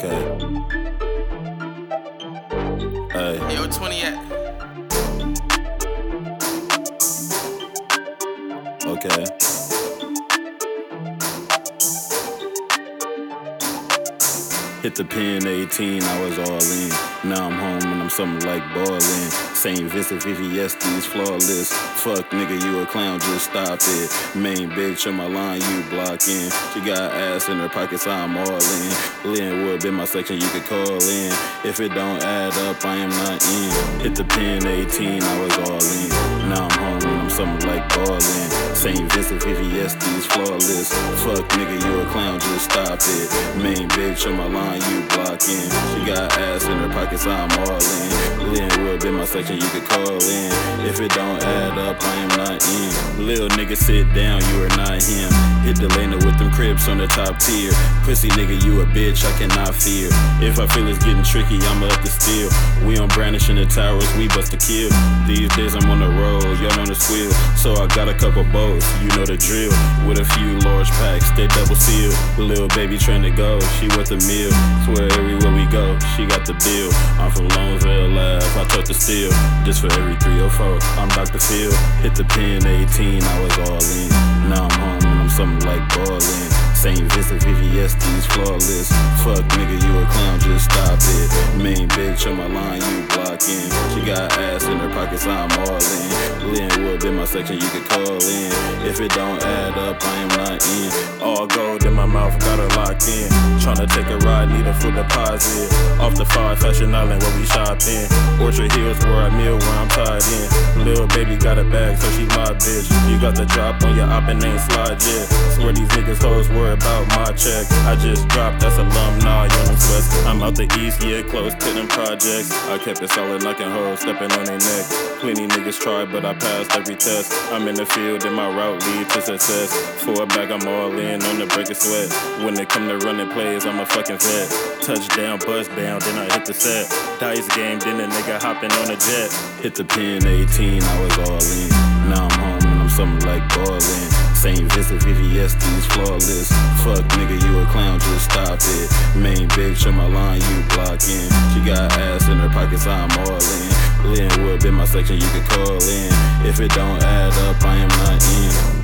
Okay. Hey. Hey, where 20 at? Okay. Hit the pin 18, I was all in. Now I'm home and I'm something like ballin'. Saint Vincent VVS, these flawless. Fuck nigga, you a clown, just stop it. Main bitch on my line, you blocking. She got ass in her pockets, I'm all in. Lynwood in my section, you could call in. If it don't add up, I am not in. Hit the pin 18, I was all in. Now I'm home and I'm something like ballin'. Saint Vincent these flawless. Fuck nigga, you a clown, just stop it. Main bitch on my line, you blocking. She got ass in her pockets, I'm all in. Lynwood in my section, you could call in. If it don't add up, I am not in. Lil nigga, sit down, you are not him. Hit the lane with them cribs on the top tier. Pussy nigga, you a bitch, I cannot fear. If I feel it's getting tricky, I'ma up the steel. We on brandishing the towers, we bust a kill. These days I'm on the road, y'all on the squeal. So I got a couple boats, you know the drill. With a few large packs, they double seal. Little baby trying to go, she worth a meal. Swear everywhere we go, she got the deal. I'm from Lonesville Lab, I touch the steel. Just for every 304, I'm Dr. Phil. Hit the pin 18, I was all in. Now I'm home something like ballin'. Saint Vincent VVS, these flawless. Fuck nigga, you a clown, just stop it. Main bitch on my line, you blocking. She got ass in her pockets, I'm all in. Lynwood in my section, you could call in. If it don't add up, I am not in. All gold in my mouth, got her locked in. Tryna take a ride, need a full deposit. Off the five Fashion Island where we shop in. Orchard Hills where I meal, where I'm tied in. Little baby got a bag, so she my bitch. You got the drop on your op and ain't slide yet. Swear these niggas hoes worry about my check. I just dropped, that's alumni, you know sweats. I'm out the east, yeah, close to them projects. I kept it solid, knocking hoes, stepping on their neck. Plenty niggas tried, but I passed every test. I'm in the field and my route lead to success. For a bag, I'm all in on the break of sweat. When it come to running plays, I'm a fucking vet. Touchdown, bust down, then I hit the set. Dice game, then a nigga hopping on a jet. Hit the pin 18, I was all in. Now I'm home and I'm something like ballin'. Saint Vincent VVS, these flawless. Fuck nigga, you a clown, just stop it. Main bitch on my line, you blocking. She got ass in her pockets, I'm all in. Lynwood in my section, you can call in. If it don't add up, I am not in.